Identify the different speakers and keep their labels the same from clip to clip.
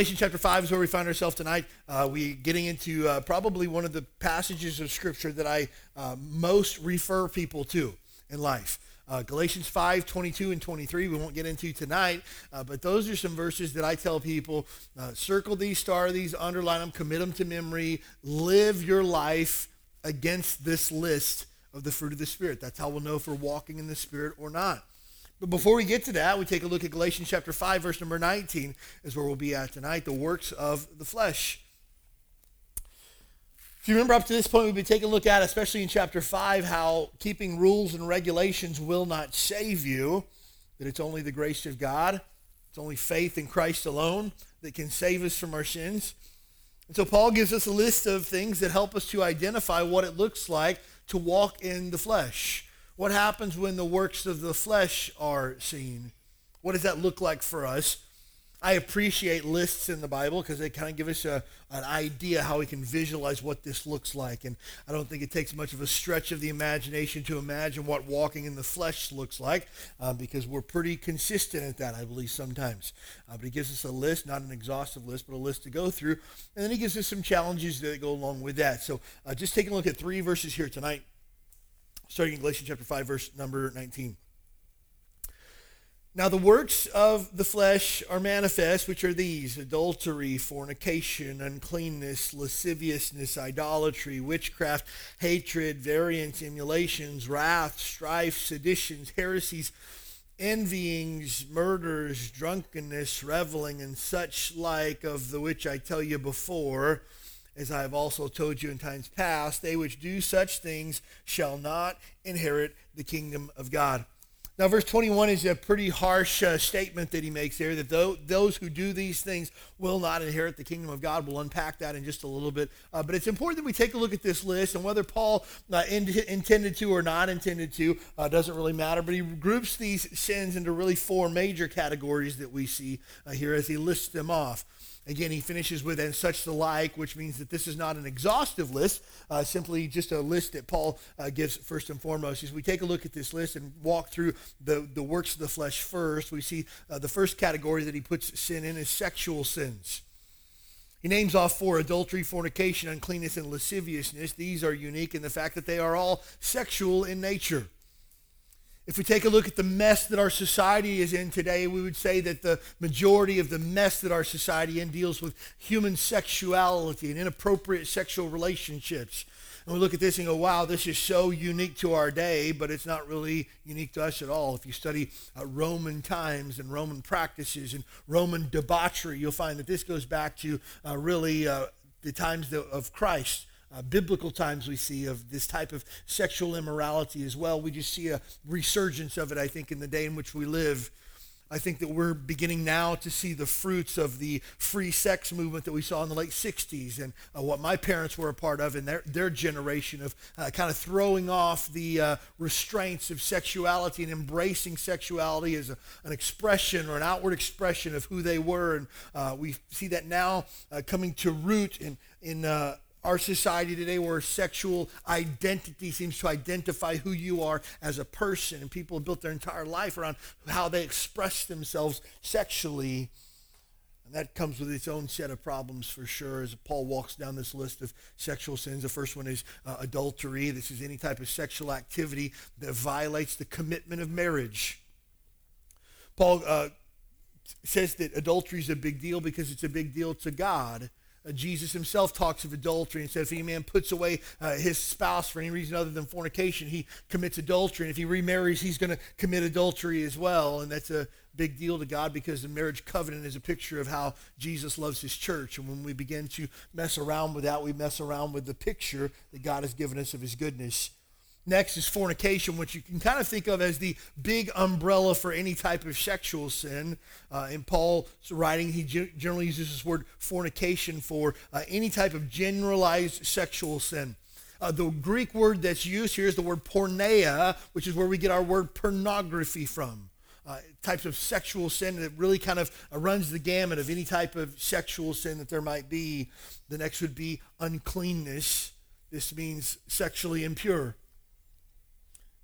Speaker 1: Galatians chapter 5 is where we find ourselves tonight. Uh, we getting into uh, probably one of the passages of Scripture that I uh, most refer people to in life. Uh, Galatians 5, 22 and 23, we won't get into tonight, uh, but those are some verses that I tell people uh, circle these, star these, underline them, commit them to memory, live your life against this list of the fruit of the Spirit. That's how we'll know if we're walking in the Spirit or not. But before we get to that, we take a look at Galatians chapter 5, verse number 19, is where we'll be at tonight the works of the flesh. If you remember up to this point, we've been taking a look at, especially in chapter 5, how keeping rules and regulations will not save you, that it's only the grace of God, it's only faith in Christ alone that can save us from our sins. And so Paul gives us a list of things that help us to identify what it looks like to walk in the flesh. What happens when the works of the flesh are seen? What does that look like for us? I appreciate lists in the Bible because they kind of give us a, an idea how we can visualize what this looks like. And I don't think it takes much of a stretch of the imagination to imagine what walking in the flesh looks like uh, because we're pretty consistent at that, I believe, sometimes. Uh, but he gives us a list, not an exhaustive list, but a list to go through. And then he gives us some challenges that go along with that. So uh, just taking a look at three verses here tonight starting in Galatians chapter 5, verse number 19. Now, the works of the flesh are manifest, which are these adultery, fornication, uncleanness, lasciviousness, idolatry, witchcraft, hatred, variance, emulations, wrath, strife, seditions, heresies, envyings, murders, drunkenness, reveling, and such like, of the which I tell you before as I have also told you in times past, they which do such things shall not inherit the kingdom of God. Now, verse 21 is a pretty harsh uh, statement that he makes there that though, those who do these things will not inherit the kingdom of God. We'll unpack that in just a little bit. Uh, but it's important that we take a look at this list and whether Paul uh, in, intended to or not intended to uh, doesn't really matter. But he groups these sins into really four major categories that we see uh, here as he lists them off. Again, he finishes with, and such the like, which means that this is not an exhaustive list, uh, simply just a list that Paul uh, gives first and foremost. As we take a look at this list and walk through the, the works of the flesh first, we see uh, the first category that he puts sin in is sexual sins. He names off four adultery, fornication, uncleanness, and lasciviousness. These are unique in the fact that they are all sexual in nature. If we take a look at the mess that our society is in today, we would say that the majority of the mess that our society in deals with human sexuality and inappropriate sexual relationships. And we look at this and go, wow, this is so unique to our day, but it's not really unique to us at all. If you study uh, Roman times and Roman practices and Roman debauchery, you'll find that this goes back to uh, really uh, the times of Christ uh, biblical times we see of this type of sexual immorality as well. We just see a resurgence of it, I think, in the day in which we live. I think that we're beginning now to see the fruits of the free sex movement that we saw in the late 60s and uh, what my parents were a part of in their, their generation of uh, kind of throwing off the uh, restraints of sexuality and embracing sexuality as a, an expression or an outward expression of who they were. And uh, we see that now uh, coming to root in, in uh, our society today where sexual identity seems to identify who you are as a person. And people have built their entire life around how they express themselves sexually. And that comes with its own set of problems for sure. As paul walks down this list of sexual sins the first one is uh, adultery. This is any type of sexual activity that violates the commitment of marriage. Paul uh, says that adultery is a big deal because it's a big deal to god Jesus himself talks of adultery and said, if any man puts away uh, his spouse for any reason other than fornication, he commits adultery. And if he remarries, he's going to commit adultery as well. And that's a big deal to God because the marriage covenant is a picture of how Jesus loves his church. And when we begin to mess around with that, we mess around with the picture that God has given us of his goodness. Next is fornication, which you can kind of think of as the big umbrella for any type of sexual sin. Uh, in Paul's writing, he generally uses this word fornication for uh, any type of generalized sexual sin. Uh, the Greek word that's used here is the word porneia, which is where we get our word pornography from. Uh, types of sexual sin that really kind of runs the gamut of any type of sexual sin that there might be. The next would be uncleanness. This means sexually impure.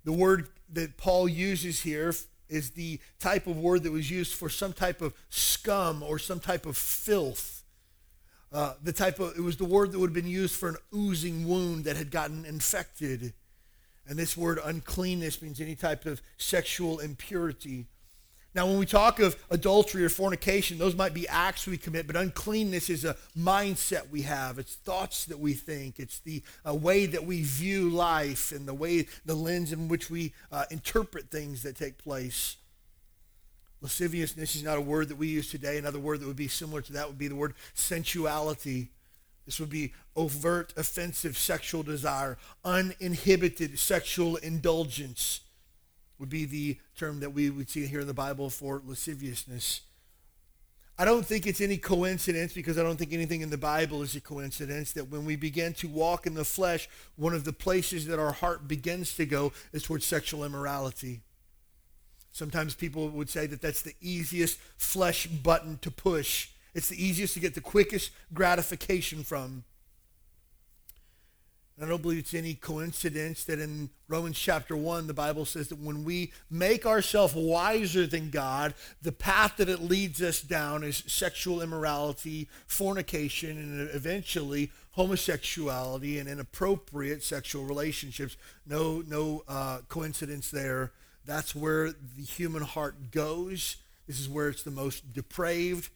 Speaker 1: The word that Paul uses here is the type of word that was used for some type of scum or some type of filth. Uh, the type of it was the word that would have been used for an oozing wound that had gotten infected. And this word uncleanness means any type of sexual impurity. Now, when we talk of adultery or fornication, those might be acts we commit, but uncleanness is a mindset we have. It's thoughts that we think. It's the uh, way that we view life and the way, the lens in which we uh, interpret things that take place. Lasciviousness is not a word that we use today. Another word that would be similar to that would be the word sensuality. This would be overt, offensive sexual desire, uninhibited sexual indulgence would be the term that we would see here in the Bible for lasciviousness. I don't think it's any coincidence because I don't think anything in the Bible is a coincidence that when we begin to walk in the flesh, one of the places that our heart begins to go is towards sexual immorality. Sometimes people would say that that's the easiest flesh button to push. It's the easiest to get the quickest gratification from. And I don't believe it's any coincidence that in Romans chapter 1, the Bible says that when we make ourselves wiser than God, the path that it leads us down is sexual immorality, fornication, and eventually homosexuality and inappropriate sexual relationships. No, no uh, coincidence there. That's where the human heart goes. This is where it's the most depraved.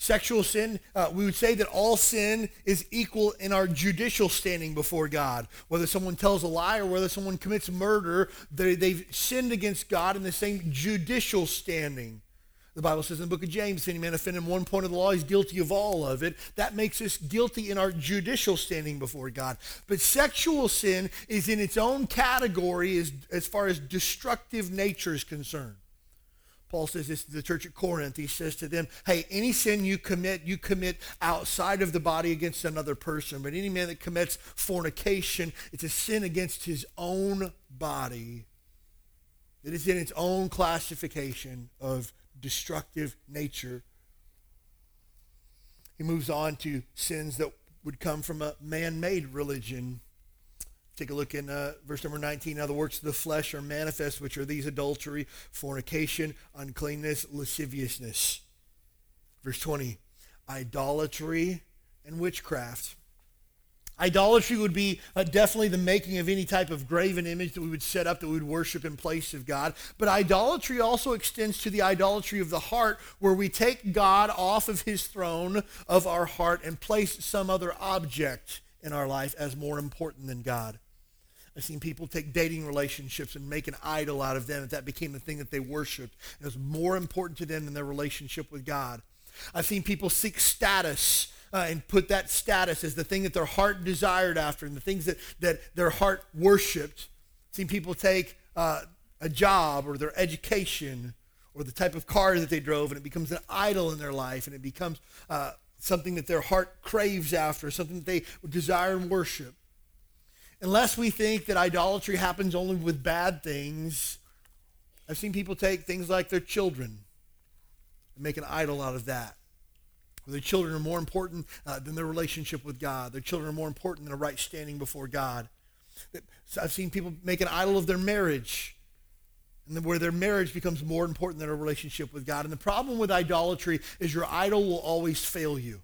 Speaker 1: Sexual sin, uh, we would say that all sin is equal in our judicial standing before God. Whether someone tells a lie or whether someone commits murder, they, they've sinned against God in the same judicial standing. The Bible says in the book of James, any man offend in one point of the law, he's guilty of all of it. That makes us guilty in our judicial standing before God. But sexual sin is in its own category as, as far as destructive nature is concerned. Paul says this to the church at Corinth. He says to them, hey, any sin you commit, you commit outside of the body against another person. But any man that commits fornication, it's a sin against his own body. It is in its own classification of destructive nature. He moves on to sins that would come from a man-made religion. Take a look in uh, verse number 19. Now the works of the flesh are manifest, which are these adultery, fornication, uncleanness, lasciviousness. Verse 20. Idolatry and witchcraft. Idolatry would be uh, definitely the making of any type of graven image that we would set up that we would worship in place of God. But idolatry also extends to the idolatry of the heart, where we take God off of his throne of our heart and place some other object in our life as more important than God. I've seen people take dating relationships and make an idol out of them, and that became the thing that they worshiped. It was more important to them than their relationship with God. I've seen people seek status uh, and put that status as the thing that their heart desired after and the things that, that their heart worshiped. I've seen people take uh, a job or their education or the type of car that they drove, and it becomes an idol in their life, and it becomes uh, something that their heart craves after, something that they desire and worship unless we think that idolatry happens only with bad things, I've seen people take things like their children and make an idol out of that. Where their children are more important uh, than their relationship with God. Their children are more important than a right standing before God. I've seen people make an idol of their marriage, and where their marriage becomes more important than a relationship with God. And the problem with idolatry is your idol will always fail you.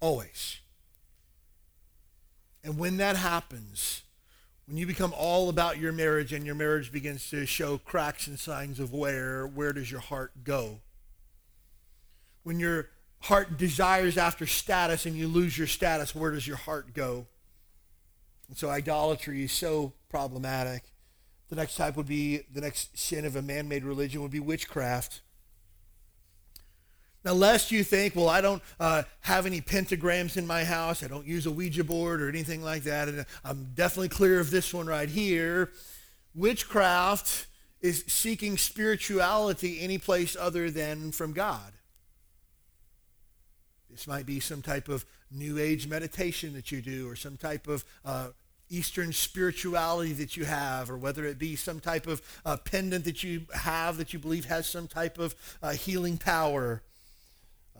Speaker 1: Always. And when that happens, when you become all about your marriage and your marriage begins to show cracks and signs of wear, where does your heart go? When your heart desires after status and you lose your status, where does your heart go? And so idolatry is so problematic. The next type would be the next sin of a man-made religion would be witchcraft. Now, lest you think, well, I don't uh, have any pentagrams in my house, I don't use a Ouija board or anything like that, and I'm definitely clear of this one right here. Witchcraft is seeking spirituality any place other than from God. This might be some type of New Age meditation that you do, or some type of uh, Eastern spirituality that you have, or whether it be some type of uh, pendant that you have that you believe has some type of uh, healing power.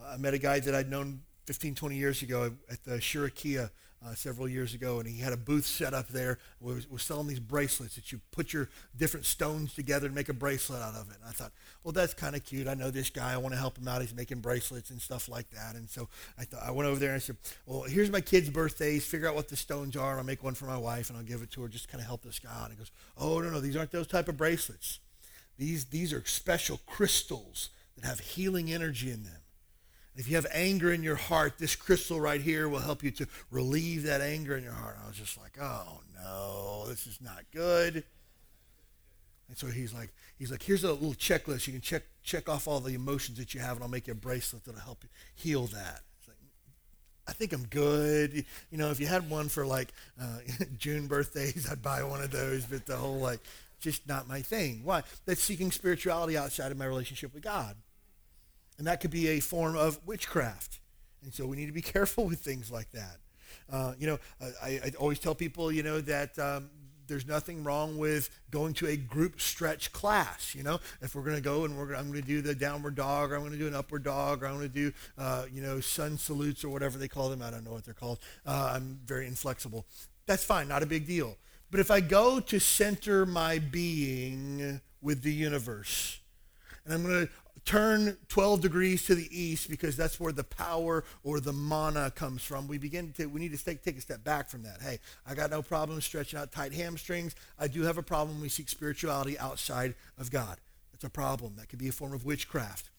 Speaker 1: I met a guy that I'd known 15, 20 years ago at the Shirokiya uh, several years ago, and he had a booth set up there. Was, was selling these bracelets that you put your different stones together and make a bracelet out of it. And I thought, well, that's kind of cute. I know this guy. I want to help him out. He's making bracelets and stuff like that. And so I thought I went over there and I said, well, here's my kids' birthdays. Figure out what the stones are, and I'll make one for my wife, and I'll give it to her. Just kind of help this guy out. And he goes, oh no, no, these aren't those type of bracelets. These these are special crystals that have healing energy in them. If you have anger in your heart, this crystal right here will help you to relieve that anger in your heart. I was just like, oh no, this is not good. And so he's like, he's like, here's a little checklist. You can check check off all the emotions that you have, and I'll make you a bracelet that'll help you heal that. Like, I think I'm good. You know, if you had one for like uh, June birthdays, I'd buy one of those. But the whole like, just not my thing. Why? That's seeking spirituality outside of my relationship with God. And that could be a form of witchcraft. And so we need to be careful with things like that. Uh, you know, I, I, always tell people, you know, that um, there's nothing wrong with going to a group stretch class. You know, if we're going to go and we're I'm going to do the downward dog, or I'm going to do an upward dog, or I'm going to do, uh, you know, sun salutes or whatever they call them. I don't know what they're called. Uh, I'm very inflexible. That's fine, not a big deal. But if I go to center my being with the universe, and I'm going to turn 12 degrees to the east because that's where the power or the mana comes from. We begin to, we need to take, take a step back from that. Hey, I got no problem stretching out tight hamstrings. I do have a problem we seek spirituality outside of God. That's a problem. That could be a form of witchcraft.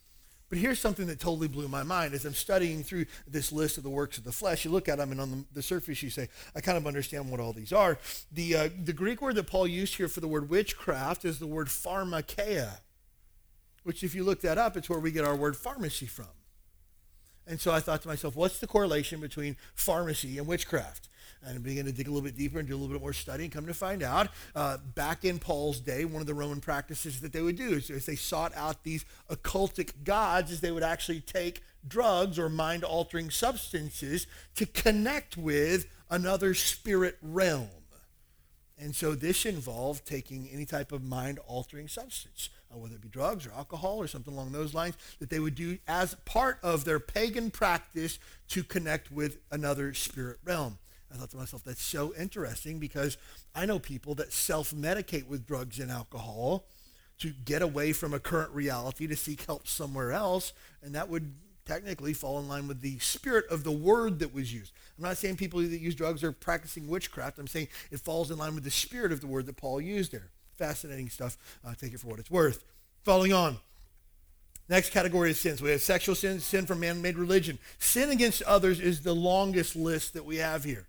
Speaker 1: But here's something that totally blew my mind. As I'm studying through this list of the works of the flesh, you look at them, and on the, the surface, you say, I kind of understand what all these are. The, uh, the Greek word that Paul used here for the word witchcraft is the word pharmakeia which if you look that up, it's where we get our word pharmacy from. And so I thought to myself, what's the correlation between pharmacy and witchcraft? And I began to dig a little bit deeper and do a little bit more study and come to find out, uh, back in Paul's day, one of the Roman practices that they would do is, is they sought out these occultic gods is they would actually take drugs or mind-altering substances to connect with another spirit realm. And so this involved taking any type of mind-altering substance uh, Uh, whether it be drugs or alcohol or something along those lines, that they would do as part of their pagan practice to connect with another spirit realm. I thought to myself, that's so interesting because I know people that self medicate with drugs and alcohol to get away from a current reality to seek help somewhere else, and that would technically fall in line with the spirit of the word that was used. I'm not saying people that use drugs are practicing witchcraft. I'm saying it falls in line with the spirit of the word that Paul used there fascinating stuff. Uh, take it for what it's worth. Following on. Next category of sins. We have sexual sin, sin from man-made religion. Sin against others is the longest list that we have here.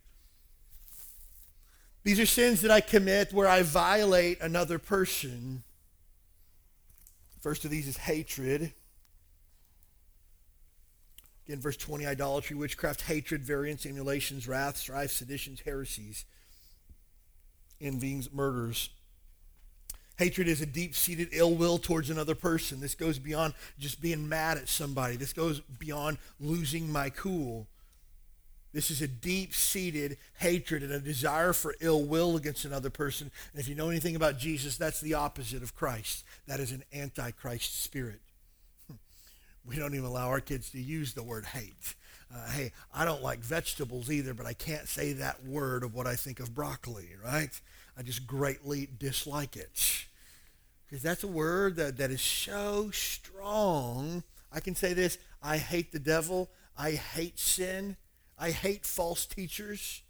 Speaker 1: These are sins that I commit where I violate another person. First of these is hatred. Again, verse 20, idolatry, witchcraft, hatred, variance, emulations, wrath, strife, seditions, heresies, envyings, murders. Hatred is a deep seated ill will towards another person. This goes beyond just being mad at somebody, this goes beyond losing my cool. This is a deep seated hatred and a desire for ill will against another person. And if you know anything about Jesus, that's the opposite of Christ. That is an antichrist spirit. We don't even allow our kids to use the word hate. Uh, hey, I don't like vegetables either, but I can't say that word of what I think of broccoli, right? I just greatly dislike it. Because that's a word that, that is so strong. I can say this I hate the devil. I hate sin. I hate false teachers.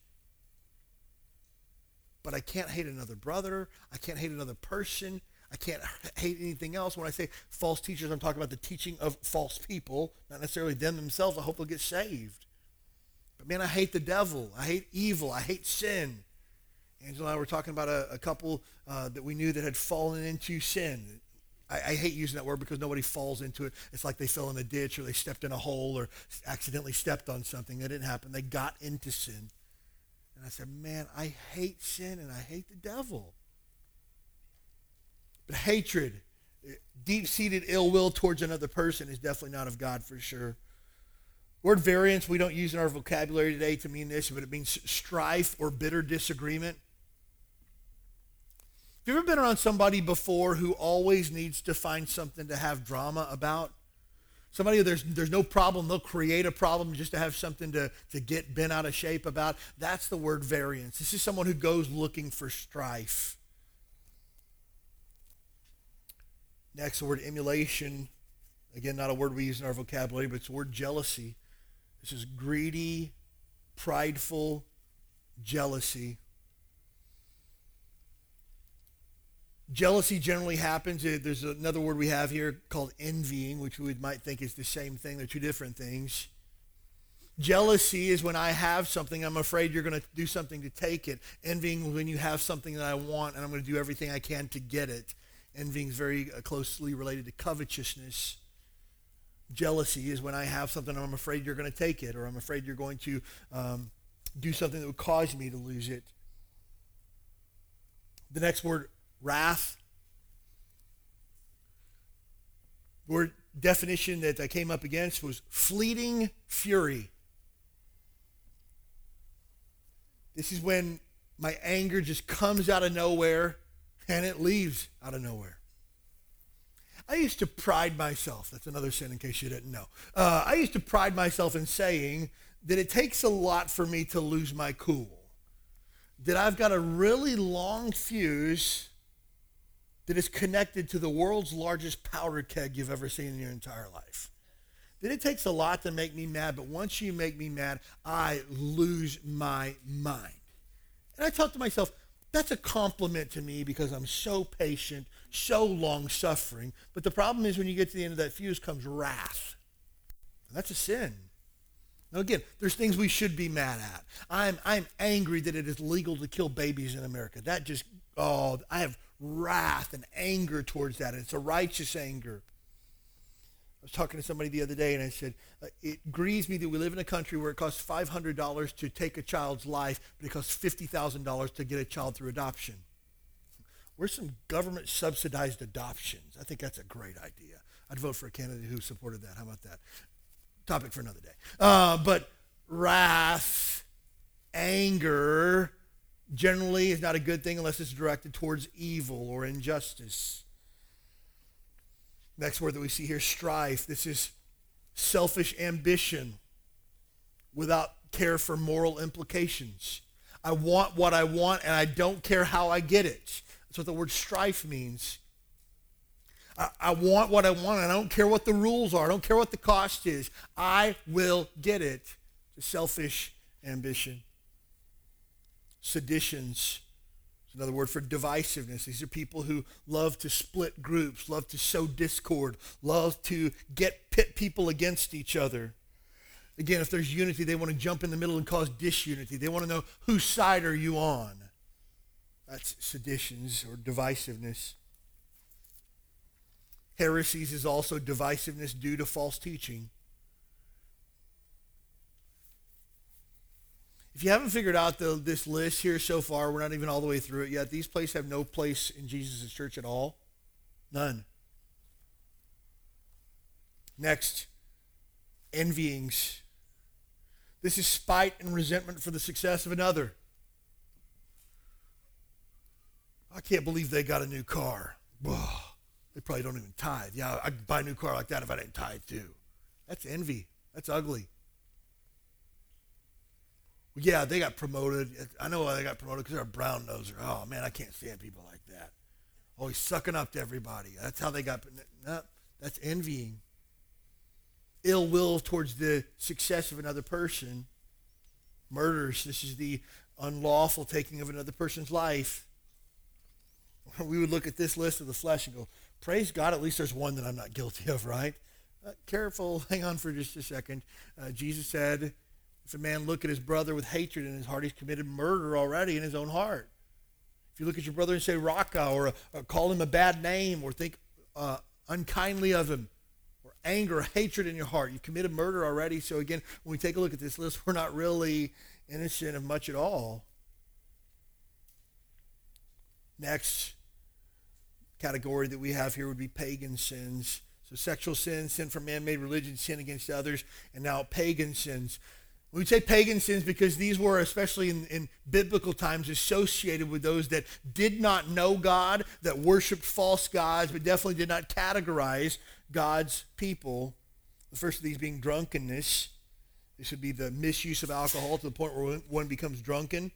Speaker 1: But I can't hate another brother. I can't hate another person. I can't hate anything else. When I say false teachers, I'm talking about the teaching of false people, not necessarily them themselves. I hope they'll get saved. But man, I hate the devil. I hate evil. I hate sin. Angela and I were talking about a, a couple uh, that we knew that had fallen into sin. I, I, hate using that word because nobody falls into it. It's like they fell in a ditch or they stepped in a hole or accidentally stepped on something. That didn't happen. They got into sin. And I said, man, I hate sin and I hate the devil. But hatred, deep seated ill will towards another person is definitely not of God for sure. Word variance we don't use in our vocabulary today to mean this, but it means strife or bitter disagreement. Have you ever been around somebody before who always needs to find something to have drama about? Somebody there's there's no problem, they'll create a problem just to have something to, to get bent out of shape about. That's the word variance. This is someone who goes looking for strife. Next, the word emulation. Again, not a word we use in our vocabulary, but it's the word jealousy. This is greedy, prideful jealousy. Jealousy generally happens. There's another word we have here called envying, which we might think is the same thing. They're two different things. Jealousy is when I have something, I'm afraid you're going to do something to take it. Envying when you have something that I want and I'm going to do everything I can to get it. Envying is very uh, closely related to covetousness. Jealousy is when I have something I'm afraid you're going to take it, or I'm afraid you're going to um, do something that would cause me to lose it. The next word, wrath. Word definition that I came up against was fleeting fury. This is when my anger just comes out of nowhere and it leaves out of nowhere. I used to pride myself, that's another sin in case you didn't know. Uh, I used to pride myself in saying that it takes a lot for me to lose my cool. That I've got a really long fuse that is connected to the world's largest powder keg you've ever seen in your entire life. That it takes a lot to make me mad, but once you make me mad, I lose my mind. And I thought to myself, that's a compliment to me because I'm so patient, so long suffering. But the problem is when you get to the end of that fuse comes wrath. That's a sin. Now again, there's things we should be mad at. I'm I'm angry that it is legal to kill babies in America. That just oh, I have wrath and anger towards that. It's a righteous anger I was talking to somebody the other day and I said, uh, it grieves me that we live in a country where it costs $500 to take a child's life, but it costs $50,000 to get a child through adoption. Where's some government subsidized adoptions? I think that's a great idea. I'd vote for a candidate who supported that. How about that? Topic for another day. Uh, but wrath, anger, generally is not a good thing unless it's directed towards evil or injustice. Next word that we see here, strife. This is selfish ambition without care for moral implications. I want what I want and I don't care how I get it. That's what the word strife means. I, want what I want and I don't care what the rules are. I don't care what the cost is. I will get it. Selfish ambition. Seditions It's another word for divisiveness. These are people who love to split groups, love to sow discord, love to get pit people against each other. Again, if there's unity, they want to jump in the middle and cause disunity. They want to know whose side are you on. That's seditions or divisiveness. Heresies is also divisiveness due to false teaching. If you haven't figured out the, this list here so far, we're not even all the way through it yet. These places have no place in Jesus' church at all. None. Next, envyings. This is spite and resentment for the success of another. I can't believe they got a new car. they probably don't even tithe. Yeah, I'd buy a new car like that if I didn't tithe too. That's envy. That's ugly yeah, they got promoted. I know why they got promoted because they're a brown noser. Oh man, I can't stand people like that. Always sucking up to everybody. That's how they got. No, that's envying. Ill will towards the success of another person. Murders. This is the unlawful taking of another person's life. We would look at this list of the flesh and go, "Praise God! At least there's one that I'm not guilty of." Right? Uh, careful. Hang on for just a second. Uh, Jesus said if a man look at his brother with hatred in his heart, he's committed murder already in his own heart. If you look at your brother and say raca or, or call him a bad name or think uh, unkindly of him, or anger, or hatred in your heart. You've committed murder already. So again, when we take a look at this list, we're not really innocent of much at all. Next category that we have here would be pagan sins. So sexual sin, sin from man-made religion, sin against others, and now pagan sins. We say pagan sins because these were, especially in, in, biblical times, associated with those that did not know God, that worshiped false gods, but definitely did not categorize God's people. The first of these being drunkenness. This would be the misuse of alcohol to the point where one becomes drunken.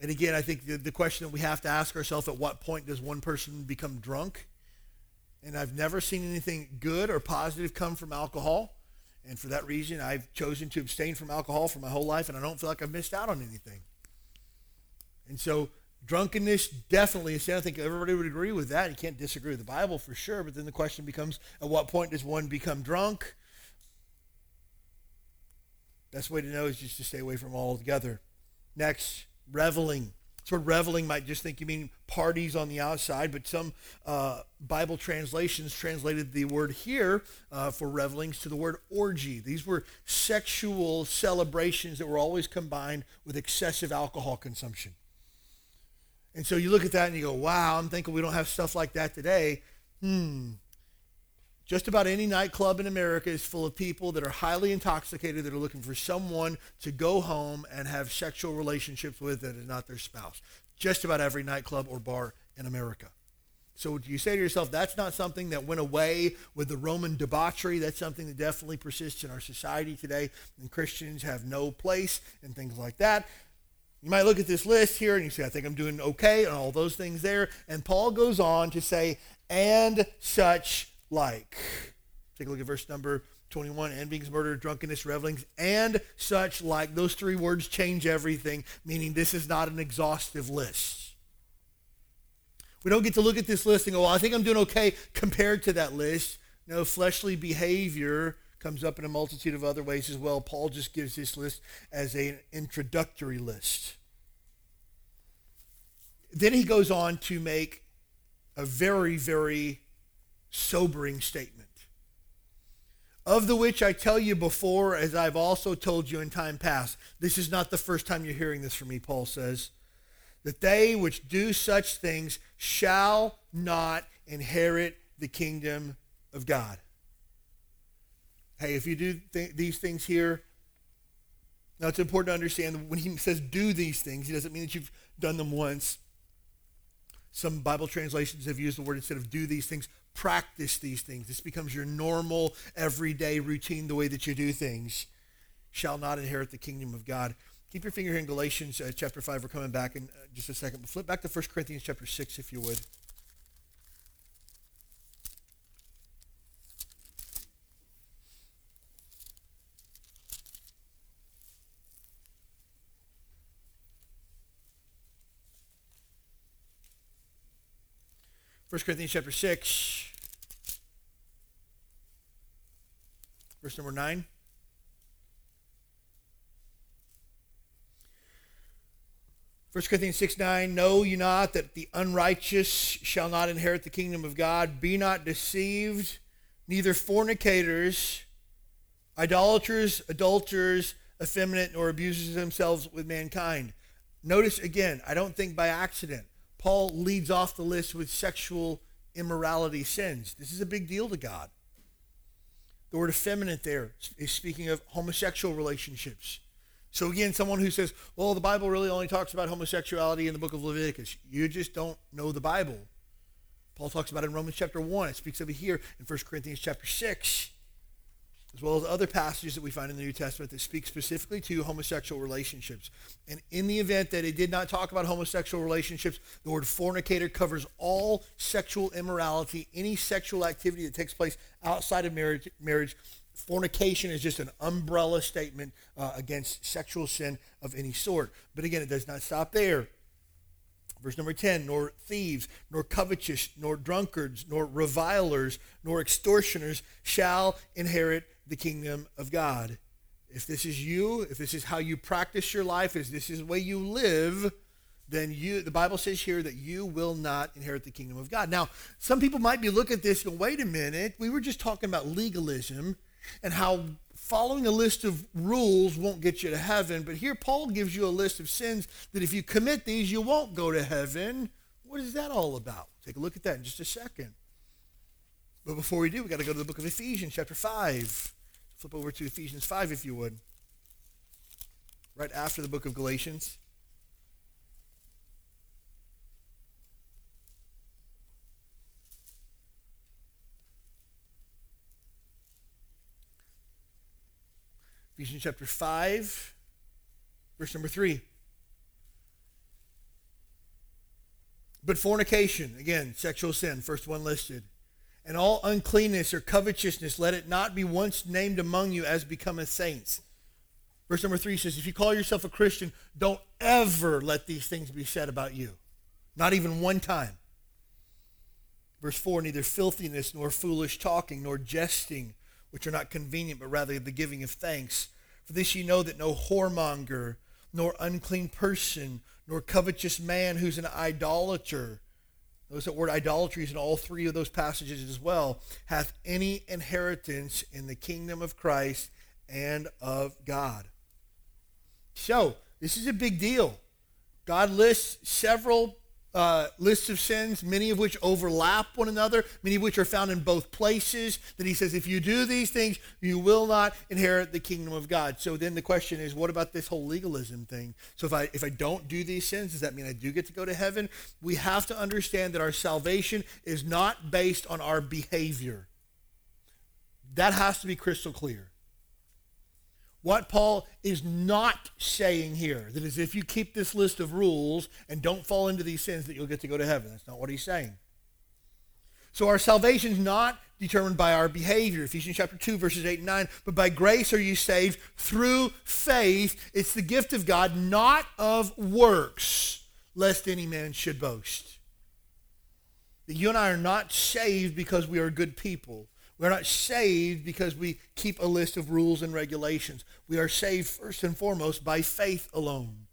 Speaker 1: And again, I think the, the question that we have to ask ourselves at what point does one person become drunk? And I've never seen anything good or positive come from alcohol. And for that reason, I've chosen to abstain from alcohol for my whole life, and I don't feel like I've missed out on anything. And so, drunkenness definitely is sin. I think everybody would agree with that. You can't disagree with the Bible for sure. But then the question becomes at what point does one become drunk? Best way to know is just to stay away from all altogether. Next, reveling. Of reveling might just think you mean parties on the outside, but some uh, Bible translations translated the word here uh, for revelings to the word orgy. These were sexual celebrations that were always combined with excessive alcohol consumption. And so you look at that and you go, wow, I'm thinking we don't have stuff like that today. Hmm, just about any nightclub in America is full of people that are highly intoxicated that are looking for someone to go home and have sexual relationships with that is not their spouse. Just about every nightclub or bar in America. So you say to yourself, that's not something that went away with the Roman debauchery. That's something that definitely persists in our society today, and Christians have no place and things like that. You might look at this list here and you say, I think I'm doing okay, and all those things there. And Paul goes on to say, and such like. Take a look at verse number 21 envyings, murder, drunkenness, revelings, and such like. Those three words change everything, meaning this is not an exhaustive list. We don't get to look at this list and go, well, I think I'm doing okay compared to that list. No, fleshly behavior comes up in a multitude of other ways as well. Paul just gives this list as an introductory list. Then he goes on to make a very, very sobering statement. Of the which I tell you before, as I've also told you in time past. This is not the first time you're hearing this from me, Paul says. That they which do such things shall not inherit the kingdom of God. Hey, if you do th- these things here, now it's important to understand that when he says do these things, he doesn't mean that you've done them once. Some Bible translations have used the word instead of do these things, practice these things. This becomes your normal, everyday routine, the way that you do things, shall not inherit the kingdom of God. Keep your finger here in Galatians uh, chapter 5. We're coming back in uh, just a second. But flip back to 1 Corinthians chapter 6, if you would. First Corinthians chapter 6. Verse number 9. First Corinthians 6 9, know you not that the unrighteous shall not inherit the kingdom of God? Be not deceived, neither fornicators, idolaters, adulterers, effeminate, nor abusers themselves with mankind. Notice again, I don't think by accident. Paul leads off the list with sexual immorality sins. This is a big deal to God. The word effeminate there is speaking of homosexual relationships. So again, someone who says, well, the Bible really only talks about homosexuality in the book of Leviticus. You just don't know the Bible. Paul talks about it in Romans chapter 1. It speaks of it here in 1 Corinthians chapter 6, as well as other passages that we find in the New Testament that speak specifically to homosexual relationships. And in the event that it did not talk about homosexual relationships, the word fornicator covers all sexual immorality, any sexual activity that takes place outside of marriage. marriage. Fornication is just an umbrella statement uh, against sexual sin of any sort. But again, it does not stop there. Verse number 10 Nor thieves, nor covetous, nor drunkards, nor revilers, nor extortioners shall inherit the kingdom of God. If this is you, if this is how you practice your life, if this is the way you live, then you the Bible says here that you will not inherit the kingdom of God. Now, some people might be looking at this and wait a minute, we were just talking about legalism and how following a list of rules won't get you to heaven, but here Paul gives you a list of sins that if you commit these, you won't go to heaven. What is that all about? Take a look at that in just a second. But before we do, we got to go to the book of Ephesians, chapter 5. Flip over to Ephesians 5 if you would. Right after the book of Galatians. Ephesians chapter 5, verse number 3. But fornication, again, sexual sin, first one listed, and all uncleanness or covetousness, let it not be once named among you as becometh saints. Verse number 3 says, If you call yourself a Christian, don't ever let these things be said about you. Not even one time. Verse 4 Neither filthiness, nor foolish talking, nor jesting which are not convenient, but rather the giving of thanks. For this ye know that no whoremonger, nor unclean person, nor covetous man who's an idolater, notice that word idolatry is in all three of those passages as well, hath any inheritance in the kingdom of Christ and of God. So, this is a big deal. God lists several uh, lists of sins, many of which overlap one another, many of which are found in both places. That he says, if you do these things, you will not inherit the kingdom of God. So then the question is, what about this whole legalism thing? So if I if I don't do these sins, does that mean I do get to go to heaven? We have to understand that our salvation is not based on our behavior. That has to be crystal clear. What Paul is not saying here, that is, if you keep this list of rules and don't fall into these sins, that you'll get to go to heaven. That's not what he's saying. So our salvation is not determined by our behavior. Ephesians chapter 2, verses 8 and 9. But by grace are you saved through faith. It's the gift of God, not of works, lest any man should boast. That you and I are not saved because we are good people. We're not saved because we keep a list of rules and regulations. We are saved first and foremost by faith alone.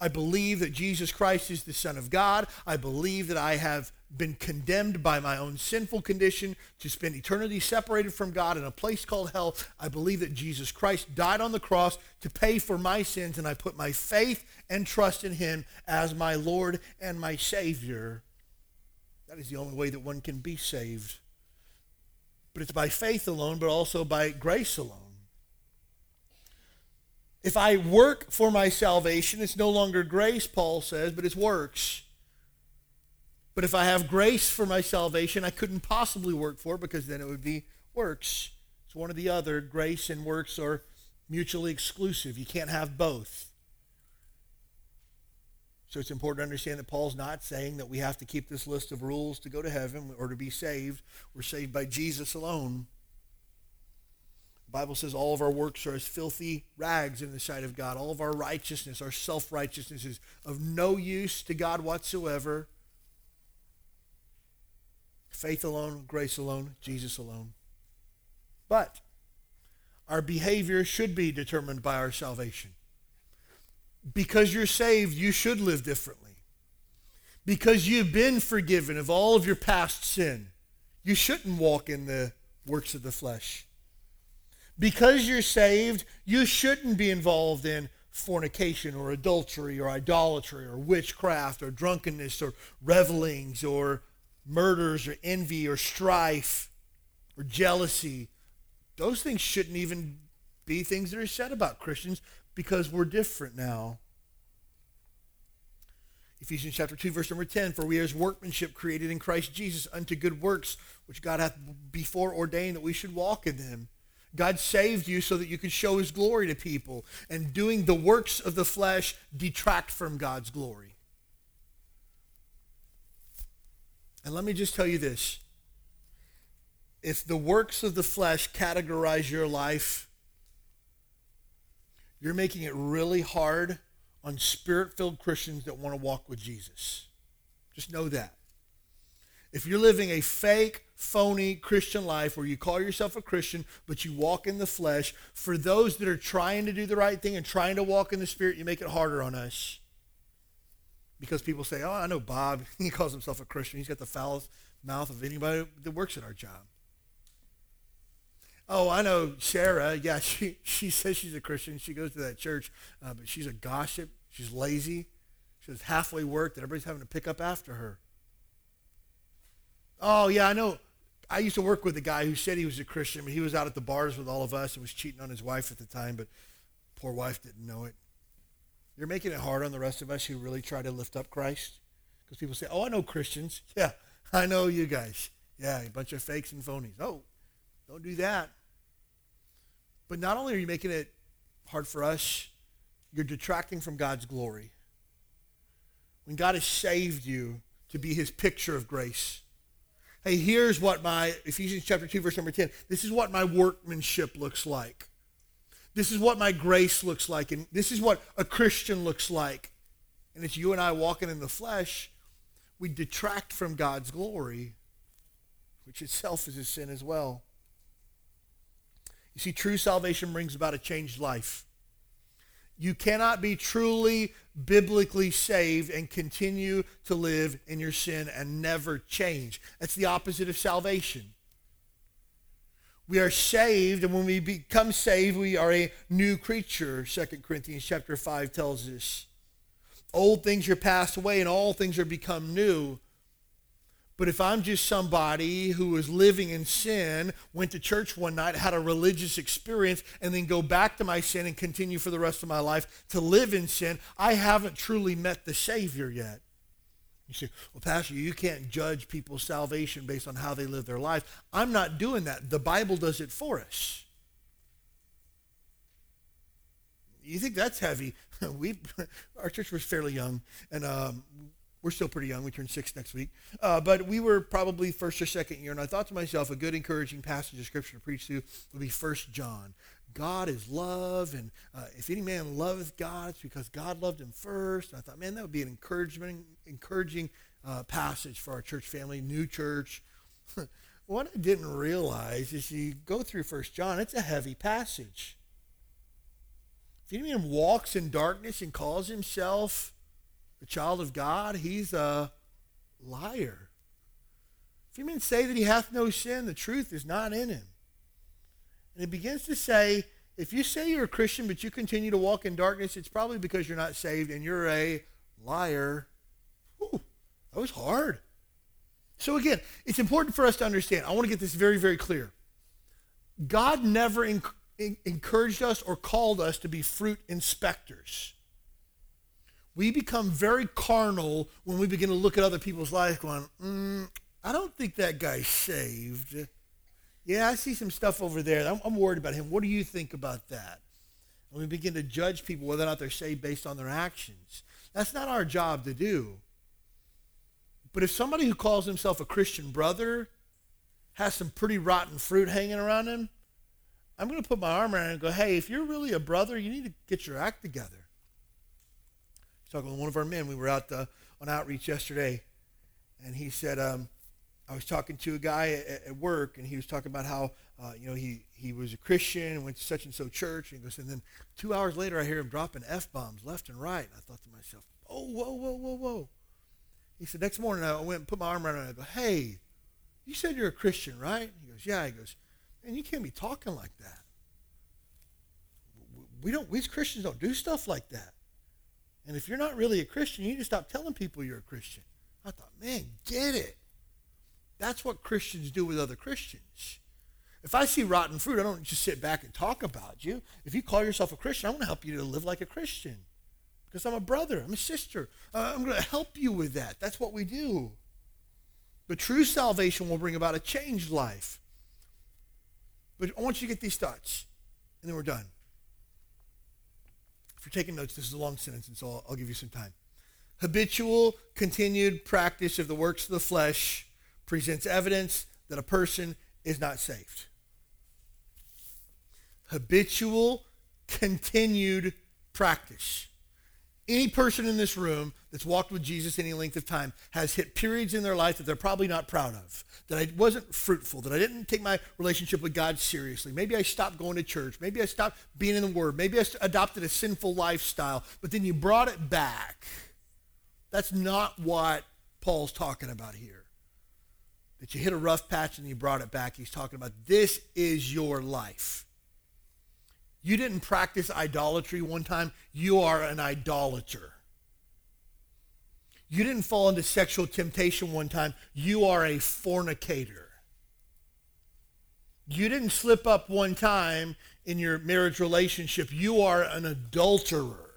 Speaker 1: I believe that Jesus Christ is the Son of God. I believe that I have been condemned by my own sinful condition to spend eternity separated from God in a place called hell. I believe that Jesus Christ died on the cross to pay for my sins, and I put my faith and trust in him as my Lord and my Savior. That is the only way that one can be saved. But it's by faith alone, but also by grace alone. If I work for my salvation, it's no longer grace, Paul says, but it's works. But if I have grace for my salvation, I couldn't possibly work for it because then it would be works. It's one or the other. Grace and works are mutually exclusive. You can't have both. So it's important to understand that Paul's not saying that we have to keep this list of rules to go to heaven or to be saved. We're saved by Jesus alone. The Bible says all of our works are as filthy rags in the sight of God. All of our righteousness, our self-righteousness is of no use to God whatsoever. Faith alone, grace alone, Jesus alone. But our behavior should be determined by our salvation. Because you're saved, you should live differently. Because you've been forgiven of all of your past sin, you shouldn't walk in the works of the flesh. Because you're saved, you shouldn't be involved in fornication or adultery or idolatry or witchcraft or drunkenness or revelings or murders or envy or strife or jealousy. Those things shouldn't even be things that are said about Christians because we're different now. Ephesians chapter 2, verse number 10, For we are his workmanship created in Christ Jesus unto good works, which God hath before ordained that we should walk in them. God saved you so that you could show his glory to people, and doing the works of the flesh detract from God's glory. And let me just tell you this. If the works of the flesh categorize your life, you're making it really hard on spirit filled Christians that want to walk with Jesus. Just know that. If you're living a fake, phony Christian life where you call yourself a Christian, but you walk in the flesh, for those that are trying to do the right thing and trying to walk in the Spirit, you make it harder on us. because people say, oh, I know Bob. He calls himself a Christian. He's got the foulest mouth of anybody that works at our job. Oh, I know Sarah. Yeah, she, she says she's a Christian. She goes to that church, uh, but she's a gossip. She's lazy. She does halfway work that everybody's having to pick up after her. Oh, yeah, I know. I used to work with a guy who said he was a Christian, but he was out at the bars with all of us and was cheating on his wife at the time, but poor wife didn't know it. You're making it hard on the rest of us who really try to lift up Christ. Because people say, oh, I know Christians. Yeah, I know you guys. Yeah, a bunch of fakes and phonies. Oh, don't do that. But not only are you making it hard for us, you're detracting from God's glory. When God has saved you to be his picture of grace. Hey, here's what my, Ephesians chapter 2, verse number 10, this is what my workmanship looks like. This is what my grace looks like. And this is what a Christian looks like. And it's you and I walking in the flesh. We detract from God's glory, which itself is a sin as well. You see, true salvation brings about a changed life. You cannot be truly biblically saved and continue to live in your sin and never change. That's the opposite of salvation. We are saved, and when we become saved, we are a new creature, 2 Corinthians chapter 5 tells us. Old things are passed away, and all things are become new. But if I'm just somebody who is living in sin, went to church one night, had a religious experience, and then go back to my sin and continue for the rest of my life to live in sin, I haven't truly met the Savior yet. You say, well, Pastor, you can't judge people's salvation based on how they live their life. I'm not doing that. The Bible does it for us. You think that's heavy? we, our church was fairly young, and um, we're still pretty young. We turn six next week. Uh, but we were probably first or second year. And I thought to myself, a good encouraging passage of scripture to preach to would be First John. God is love. And uh, if any man loveth God, it's because God loved him first. And I thought, man, that would be an encouragement, encouraging uh, passage for our church family, new church. what I didn't realize is you go through First John, it's a heavy passage. If any man walks in darkness and calls himself the child of God, he's a liar. If you men say that he hath no sin, the truth is not in him. And it begins to say, if you say you're a Christian but you continue to walk in darkness, it's probably because you're not saved and you're a liar. Whew, that was hard. So again, it's important for us to understand. I want to get this very, very clear. God never encouraged us or called us to be fruit inspectors we become very carnal when we begin to look at other people's lives going, mm, I don't think that guy's saved. Yeah, I see some stuff over there. I'm, I'm worried about him. What do you think about that? And we begin to judge people whether or not they're saved based on their actions. That's not our job to do. But if somebody who calls himself a Christian brother has some pretty rotten fruit hanging around him, I'm going to put my arm around him and go, hey, if you're really a brother, you need to get your act together talking with one of our men. We were out uh, on outreach yesterday, and he said, um, I was talking to a guy at, at, work, and he was talking about how, uh, you know, he, he was a Christian and went to such and so church. And he goes, and then two hours later, I hear him dropping F bombs left and right. And I thought to myself, oh, whoa, whoa, whoa, whoa. He said, next morning, I went and put my arm around him, and I go, hey, you said you're a Christian, right? He goes, yeah. He goes, and you can't be talking like that. We don't, we as Christians don't do stuff like that. And if you're not really a Christian, you need to stop telling people you're a Christian. I thought, man, get it. That's what Christians do with other Christians. If I see rotten fruit, I don't just sit back and talk about you. If you call yourself a Christian, I want to help you to live like a Christian. Because I'm a brother, I'm a sister. Uh, I'm going to help you with that. That's what we do. But true salvation will bring about a changed life. But I want you to get these thoughts, and then we're done. You're taking notes, this is a long sentence, and so I'll, I'll give you some time. Habitual, continued practice of the works of the flesh presents evidence that a person is not saved. Habitual, continued practice. Any person in this room that's walked with Jesus any length of time has hit periods in their life that they're probably not proud of, that I wasn't fruitful, that I didn't take my relationship with God seriously. Maybe I stopped going to church. Maybe I stopped being in the Word. Maybe I adopted a sinful lifestyle, but then you brought it back. That's not what Paul's talking about here. That you hit a rough patch and you brought it back. He's talking about this is your life. You didn't practice idolatry one time, you are an idolater. You didn't fall into sexual temptation one time, you are a fornicator. You didn't slip up one time in your marriage relationship, you are an adulterer.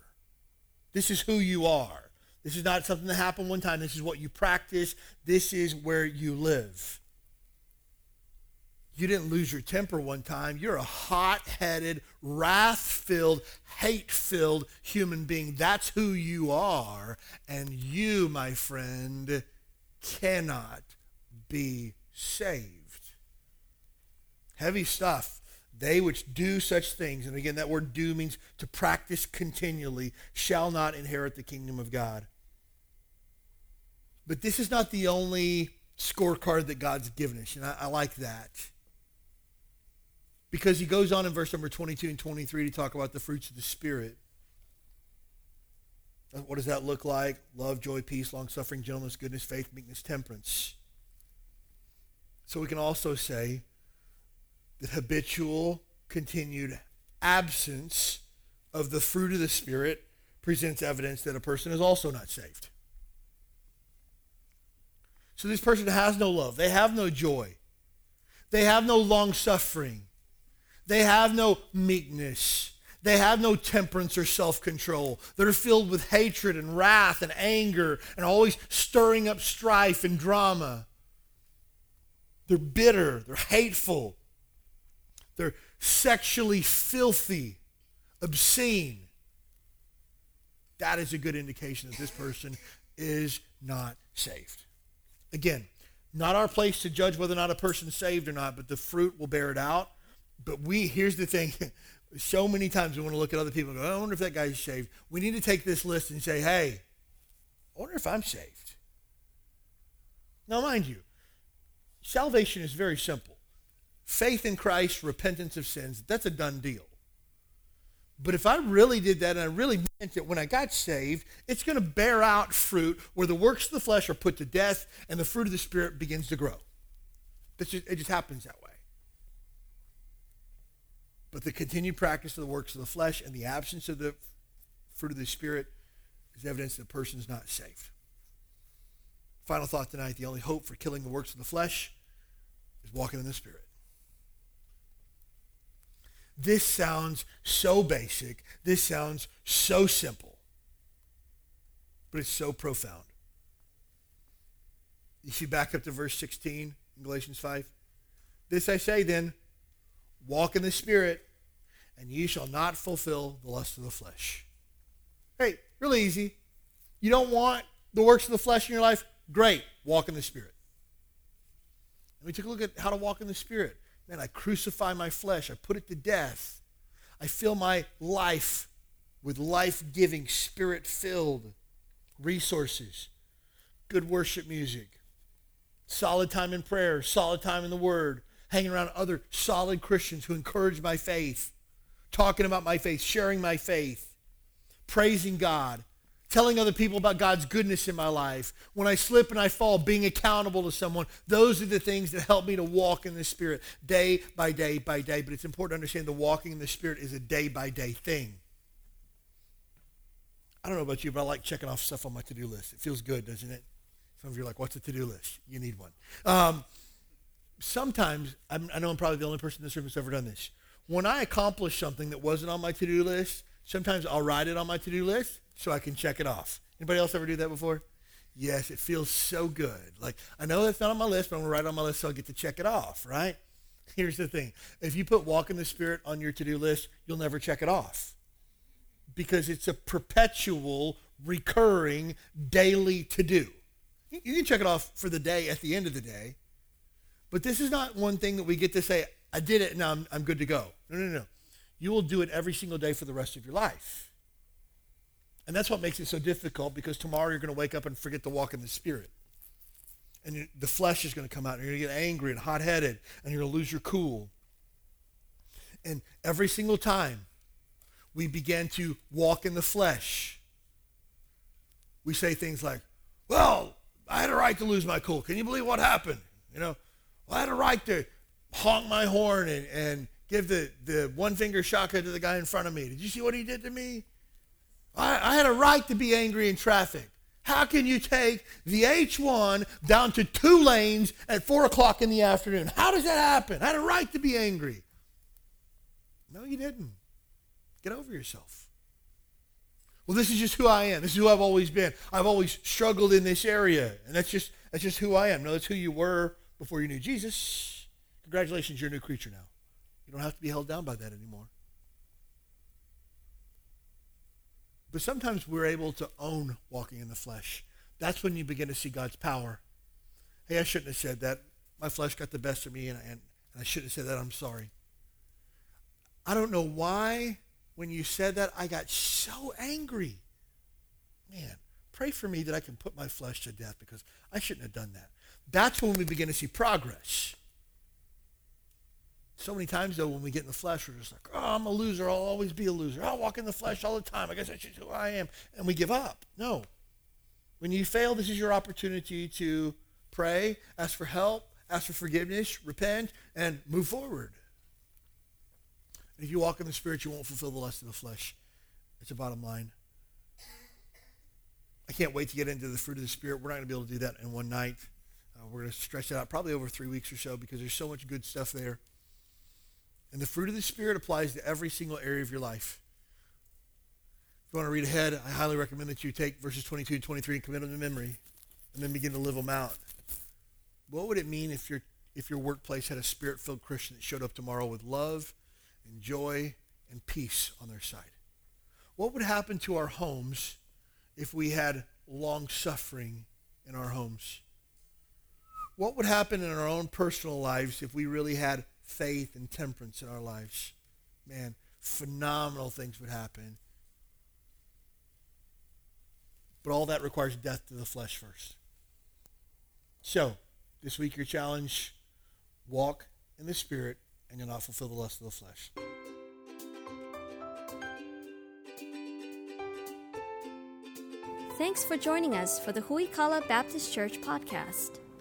Speaker 1: This is who you are. This is not something that happened one time. This is what you practice. This is where you live. You didn't lose your temper one time. You're a hot headed, wrath filled, hate filled human being. That's who you are. And you, my friend, cannot be saved. Heavy stuff. They which do such things, and again, that word do means to practice continually, shall not inherit the kingdom of God. But this is not the only scorecard that God's given us, and I, I like that. Because he goes on in verse number 22 and 23 to talk about the fruits of the Spirit. What does that look like? Love, joy, peace, long suffering, gentleness, goodness, faith, meekness, temperance. So we can also say that habitual, continued absence of the fruit of the Spirit presents evidence that a person is also not saved. So this person has no love. They have no joy. They have no long suffering. They have no meekness. They have no temperance or self control. They're filled with hatred and wrath and anger and always stirring up strife and drama. They're bitter. They're hateful. They're sexually filthy, obscene. That is a good indication that this person is not saved. Again, not our place to judge whether or not a person is saved or not, but the fruit will bear it out. But we, here's the thing. so many times we want to look at other people and go, I wonder if that guy's saved. We need to take this list and say, hey, I wonder if I'm saved. Now, mind you, salvation is very simple. Faith in Christ, repentance of sins, that's a done deal. But if I really did that and I really meant it when I got saved, it's going to bear out fruit where the works of the flesh are put to death and the fruit of the Spirit begins to grow. It just happens that way. But the continued practice of the works of the flesh and the absence of the fruit of the Spirit is evidence that a person is not saved. Final thought tonight the only hope for killing the works of the flesh is walking in the Spirit. This sounds so basic. This sounds so simple. But it's so profound. You see, back up to verse 16 in Galatians 5. This I say then walk in the Spirit, and ye shall not fulfill the lust of the flesh. Hey, really easy. You don't want the works of the flesh in your life? Great. Walk in the Spirit. And we took a look at how to walk in the Spirit. Man, I crucify my flesh. I put it to death. I fill my life with life giving, spirit filled resources, good worship music, solid time in prayer, solid time in the Word, hanging around other solid Christians who encourage my faith, talking about my faith, sharing my faith, praising God, telling other people about God's goodness in my life, when I slip and I fall, being accountable to someone, those are the things that help me to walk in the Spirit day by day by day. But it's important to understand the walking in the Spirit is a day by day thing. I don't know about you, but I like checking off stuff on my to do list. It feels good, doesn't it? Some of you are like, what's a to do list? You need one. Um, sometimes, I'm, I know I'm probably the only person in this room that's ever done this. When I accomplish something that wasn't on my to do list, sometimes I'll write it on my to do list so I can check it off. Anybody else ever do that before? Yes, it feels so good. Like, I know that's not on my list, but I'm to write it on my list so I get to check it off, right? Here's the thing. If you put walk in the spirit on your to-do list, you'll never check it off. Because it's a perpetual, recurring, daily to-do. You can check it off for the day at the end of the day. But this is not one thing that we get to say, I did it, now I'm, I'm good to go. No, no, no. You will do it every single day for the rest of your life. And that's what makes it so difficult because tomorrow you're going to wake up and forget to walk in the Spirit. And the flesh is going to come out and you're going to get angry and hot headed and you're going to lose your cool. And every single time we begin to walk in the flesh, we say things like, well, I had a right to lose my cool. Can you believe what happened? You know, well, I had a right to honk my horn and, and give the, the one finger shaka to the guy in front of me. Did you see what he did to me? I, I had a right to be angry in traffic. How can you take the H1 down to two lanes at 4 o'clock in the afternoon? How does that happen? I had a right to be angry. No, you didn't. Get over yourself. Well, this is just who I am. This is who I've always been. I've always struggled in this area, and that's just that's just who I am. No, that's who you were before you knew Jesus. Congratulations, you're a new creature now. You don't have to be held down by that anymore. But sometimes we're able to own walking in the flesh. That's when you begin to see God's power. Hey, I shouldn't have said that. My flesh got the best of me, and, and, and I shouldn't have said that. I'm sorry. I don't know why when you said that I got so angry. Man, pray for me that I can put my flesh to death because I shouldn't have done that. That's when we begin to see progress. So many times, though, when we get in the flesh, we're just like, oh, I'm a loser. I'll always be a loser. I'll walk in the flesh all the time. I guess that's just who I am. And we give up. No. When you fail, this is your opportunity to pray, ask for help, ask for forgiveness, repent, and move forward. If you walk in the Spirit, you won't fulfill the lust of the flesh. It's a bottom line. I can't wait to get into the fruit of the Spirit. We're not going to be able to do that in one night. Uh, we're going to stretch it out probably over three weeks or so because there's so much good stuff there. And the fruit of the Spirit applies to every single area of your life. If you want to read ahead, I highly recommend that you take verses 22 and 23 and commit them to memory and then begin to live them out. What would it mean if your, if your workplace had a spirit filled Christian that showed up tomorrow with love and joy and peace on their side? What would happen to our homes if we had long suffering in our homes? What would happen in our own personal lives if we really had faith and temperance in our lives, man, phenomenal things would happen. But all that requires death to the flesh first. So, this week your challenge, walk in the Spirit and you'll not fulfill the lust of the flesh.
Speaker 2: Thanks for joining us for the Huikala Baptist Church podcast.